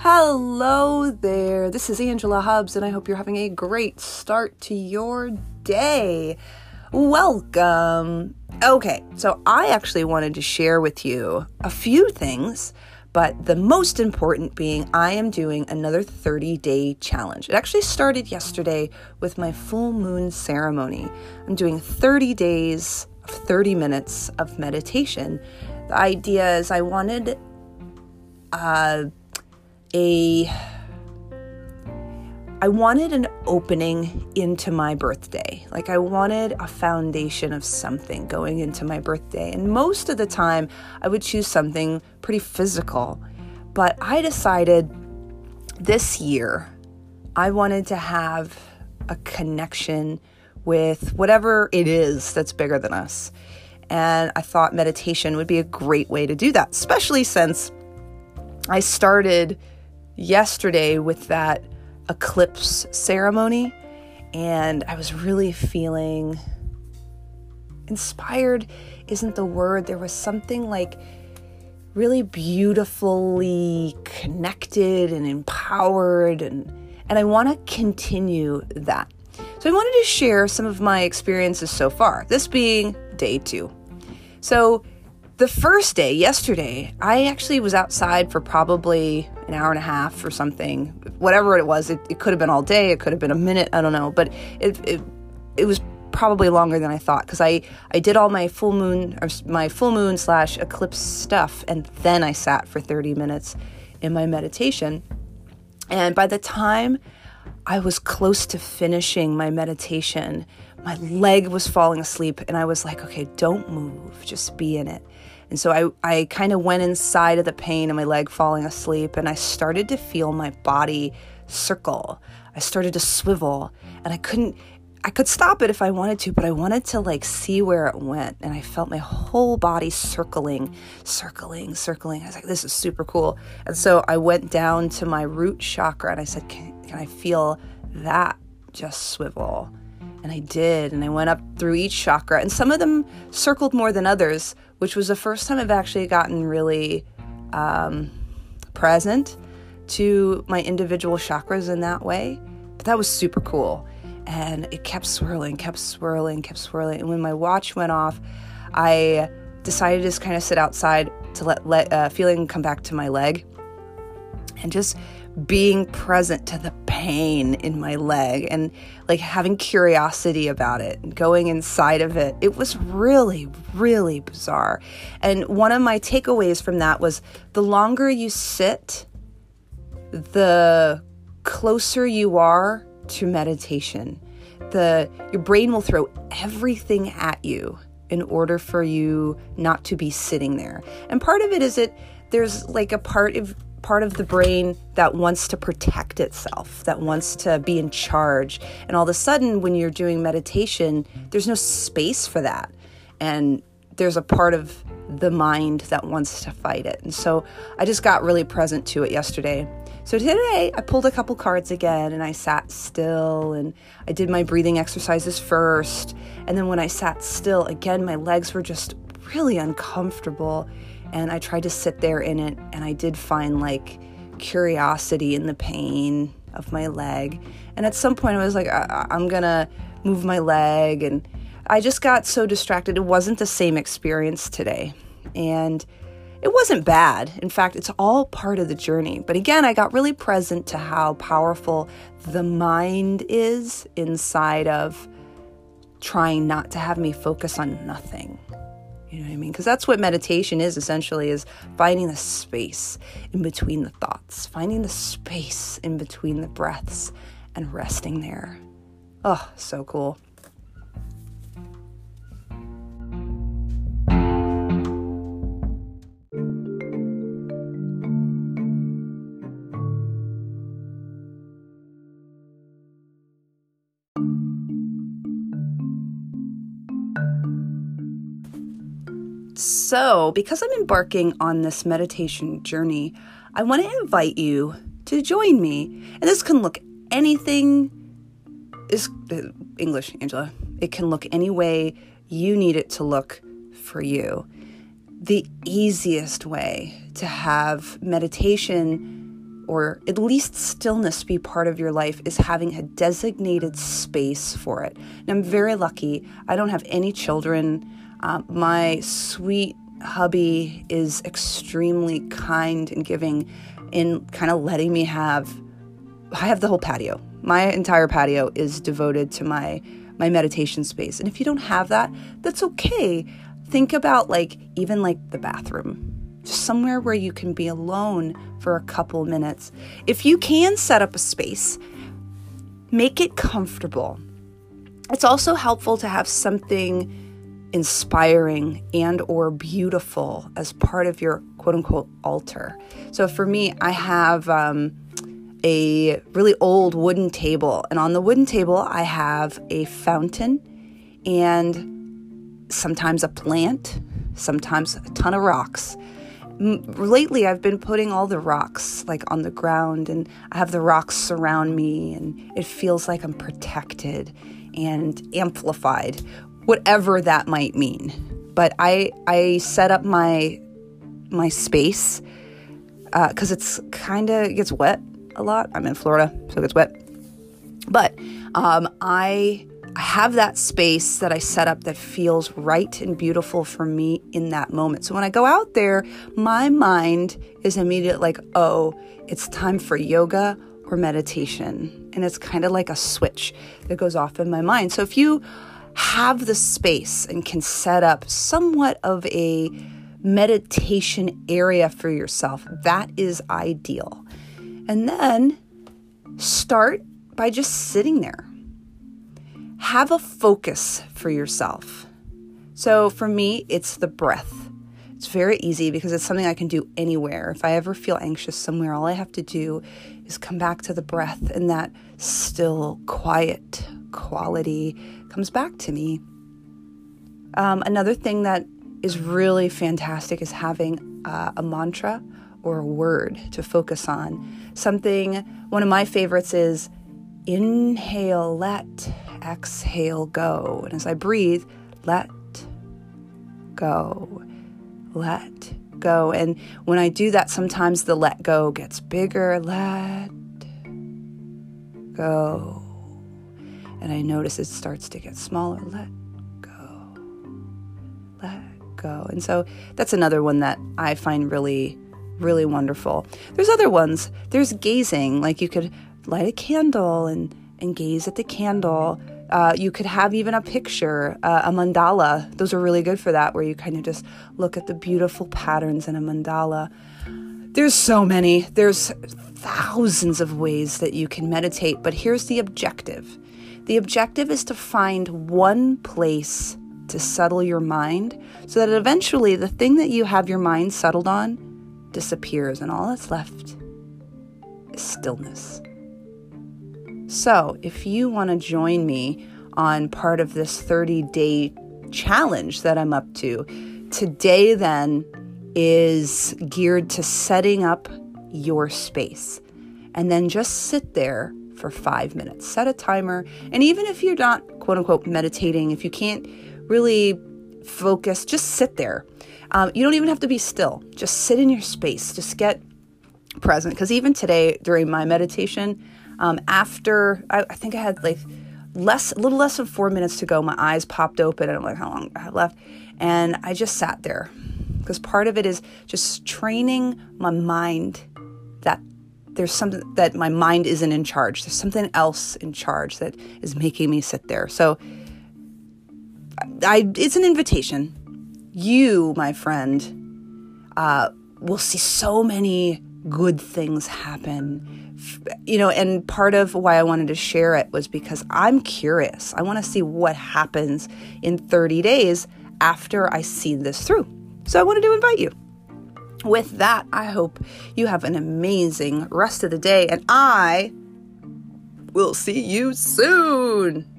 Hello there. This is Angela Hubbs, and I hope you're having a great start to your day. Welcome. Okay, so I actually wanted to share with you a few things, but the most important being I am doing another 30 day challenge. It actually started yesterday with my full moon ceremony. I'm doing 30 days of 30 minutes of meditation. The idea is I wanted uh, a I wanted an opening into my birthday. Like I wanted a foundation of something going into my birthday. And most of the time I would choose something pretty physical. But I decided this year I wanted to have a connection with whatever it is that's bigger than us. And I thought meditation would be a great way to do that, especially since I started yesterday with that eclipse ceremony, and I was really feeling inspired, isn't the word. There was something like really beautifully connected and empowered and and I want to continue that. So I wanted to share some of my experiences so far. This being day 2. So the first day, yesterday, I actually was outside for probably an hour and a half or something. Whatever it was, it, it could have been all day, it could have been a minute, I don't know. But it, it, it was probably longer than I thought because I, I did all my full moon or my full moon slash eclipse stuff and then I sat for 30 minutes in my meditation. And by the time I was close to finishing my meditation, my leg was falling asleep and I was like, okay, don't move, just be in it. And so I, I kind of went inside of the pain of my leg falling asleep and I started to feel my body circle. I started to swivel and I couldn't, I could stop it if I wanted to, but I wanted to like see where it went. And I felt my whole body circling, circling, circling. I was like, this is super cool. And so I went down to my root chakra and I said, can, can I feel that just swivel? And I did. And I went up through each chakra. And some of them circled more than others, which was the first time I've actually gotten really um, present to my individual chakras in that way. But that was super cool. And it kept swirling, kept swirling, kept swirling. And when my watch went off, I decided to just kind of sit outside to let, let uh, feeling come back to my leg and just being present to the pain in my leg and like having curiosity about it and going inside of it. It was really, really bizarre. And one of my takeaways from that was the longer you sit, the closer you are to meditation. The your brain will throw everything at you in order for you not to be sitting there. And part of it is that there's like a part of part of the brain that wants to protect itself, that wants to be in charge. And all of a sudden, when you're doing meditation, there's no space for that. And there's a part of the mind that wants to fight it. And so I just got really present to it yesterday. So today I pulled a couple cards again and I sat still and I did my breathing exercises first. And then when I sat still, again, my legs were just really uncomfortable and I tried to sit there in it, and I did find like curiosity in the pain of my leg. And at some point, I was like, I- am gonna move my leg, and I just got so distracted. It wasn't the same experience today, and it wasn't bad. In fact, it's all part of the journey. But again, I got really present to how powerful the mind is inside of trying not to have me focus on nothing. You know what I mean? Because that's what meditation is essentially is finding the space in between the thoughts, finding the space in between the breaths and resting there. Oh, so cool. So, because I'm embarking on this meditation journey, I want to invite you to join me. And this can look anything is uh, English, Angela. It can look any way you need it to look for you. The easiest way to have meditation or at least stillness be part of your life is having a designated space for it. And I'm very lucky. I don't have any children. Uh, my sweet hubby is extremely kind and giving in kind of letting me have I have the whole patio. My entire patio is devoted to my my meditation space. And if you don't have that, that's okay. Think about like even like the bathroom. Just somewhere where you can be alone for a couple minutes. If you can set up a space, make it comfortable. It's also helpful to have something inspiring and or beautiful as part of your quote unquote altar. So for me, I have um, a really old wooden table, and on the wooden table, I have a fountain and sometimes a plant, sometimes a ton of rocks. Lately, I've been putting all the rocks like on the ground, and I have the rocks surround me, and it feels like I'm protected and amplified whatever that might mean. But I I set up my my space because uh, it's kind of gets wet a lot. I'm in Florida, so it gets wet. But um, I have that space that I set up that feels right and beautiful for me in that moment. So when I go out there, my mind is immediate like, oh, it's time for yoga or meditation. And it's kind of like a switch that goes off in my mind. So if you have the space and can set up somewhat of a meditation area for yourself, that is ideal. And then start by just sitting there. Have a focus for yourself. So for me, it's the breath. It's very easy because it's something I can do anywhere. If I ever feel anxious somewhere, all I have to do is come back to the breath and that still, quiet quality comes back to me. Um, another thing that is really fantastic is having uh, a mantra or a word to focus on. Something, one of my favorites is inhale, let, exhale, go. And as I breathe, let go, let go. And when I do that, sometimes the let go gets bigger. Let go and I notice it starts to get smaller. Let go. Let go. And so that's another one that I find really, really wonderful. There's other ones. There's gazing, like you could light a candle and, and gaze at the candle. Uh, you could have even a picture, uh, a mandala. Those are really good for that, where you kind of just look at the beautiful patterns in a mandala. There's so many. There's thousands of ways that you can meditate, but here's the objective the objective is to find one place to settle your mind so that eventually the thing that you have your mind settled on disappears and all that's left is stillness. So, if you want to join me on part of this 30 day challenge that I'm up to, today then is geared to setting up your space. And then just sit there for five minutes. Set a timer. And even if you're not, quote unquote, meditating, if you can't really focus, just sit there. Um, you don't even have to be still. Just sit in your space. Just get present. Because even today, during my meditation, um, after I, I, think I had like less, a little less than four minutes to go, my eyes popped open, and I'm like, how long I have left? And I just sat there because part of it is just training my mind there's something that my mind isn't in charge. There's something else in charge that is making me sit there. So I, it's an invitation. You, my friend, uh, will see so many good things happen. You know, and part of why I wanted to share it was because I'm curious. I want to see what happens in 30 days after I see this through. So I wanted to invite you with that, I hope you have an amazing rest of the day, and I will see you soon.